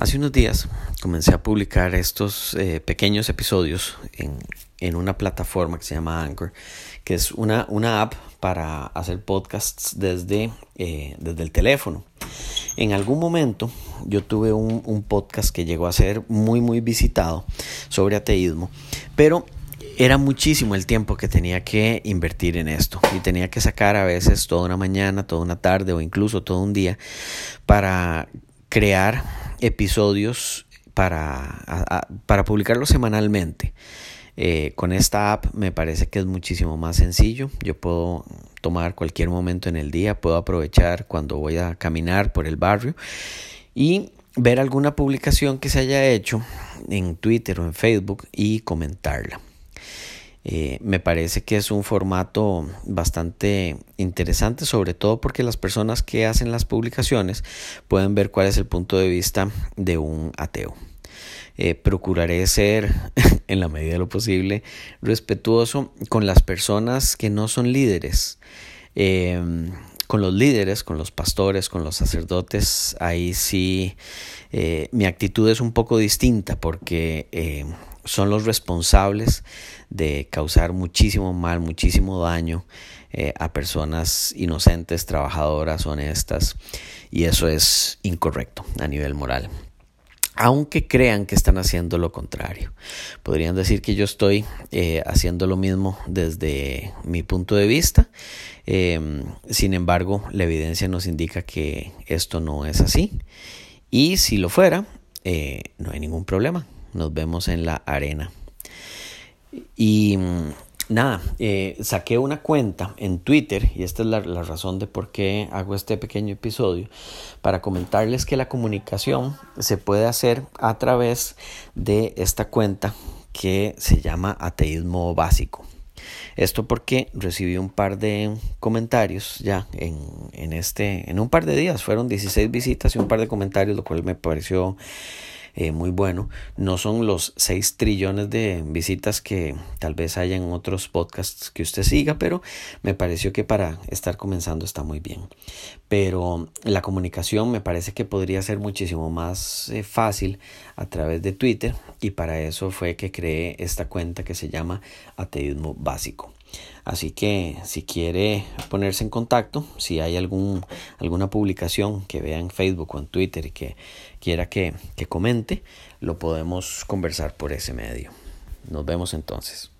Hace unos días comencé a publicar estos eh, pequeños episodios en, en, una plataforma que se llama Anchor, que es una, una app para hacer podcasts desde, eh, desde el teléfono. En algún momento yo tuve un, un podcast que llegó a ser muy muy visitado sobre ateísmo, pero era muchísimo el tiempo que tenía que invertir en esto y tenía que sacar a veces toda una mañana, toda una tarde o incluso todo un día para crear episodios para, para publicarlos semanalmente. Eh, con esta app me parece que es muchísimo más sencillo. Yo puedo tomar cualquier momento en el día, puedo aprovechar cuando voy a caminar por el barrio y ver alguna publicación que se haya hecho en Twitter o en Facebook y comentarla. Eh, me parece que es un formato bastante interesante, sobre todo porque las personas que hacen las publicaciones pueden ver cuál es el punto de vista de un ateo. Eh, procuraré ser, en la medida de lo posible, respetuoso con las personas que no son líderes. Em, con los líderes, con los pastores, con los sacerdotes, ahí sí eh, mi actitud es un poco distinta porque son los responsables de causar muchísimo mal, muchísimo daño eh, a personas inocentes, trabajadoras, honestas, y eso es incorrecto a nivel moral. Aunque crean que están haciendo lo contrario. Podrían decir que yo estoy eh, haciendo lo mismo desde mi punto de vista. Em, sin embargo, la evidencia nos indica que esto no es así. Y si lo fuera, eh, no hay ningún problema nos vemos en la arena. Y mm, nada, eh, saqué una cuenta en Twitter, y esta es la, razón de por qué hago este pequeño episodio, para comentarles que la comunicación se puede hacer a través de esta cuenta que se llama Ateísmo Básico. Esto porque recibí un par de comentarios ya en, en, este, en un par de días, fueron 16 visitas y un par de comentarios, lo cual me pareció eh, muy bueno. No son los 6 trillones de visitas que tal vez haya en otros podcasts que usted siga, pero me pareció que para estar comenzando está muy bien. Pero la comunicación me parece que podría ser muchísimo más eh, fácil a través de Twitter y para eso fue que creé esta cuenta que se llama Ateísmo Básico. Así que si quiere ponerse en contacto, si hay algún, alguna publicación que vea en Facebook o en Twitter y que quiera que, que comente, lo podemos conversar por ese medio. Nos vemos entonces.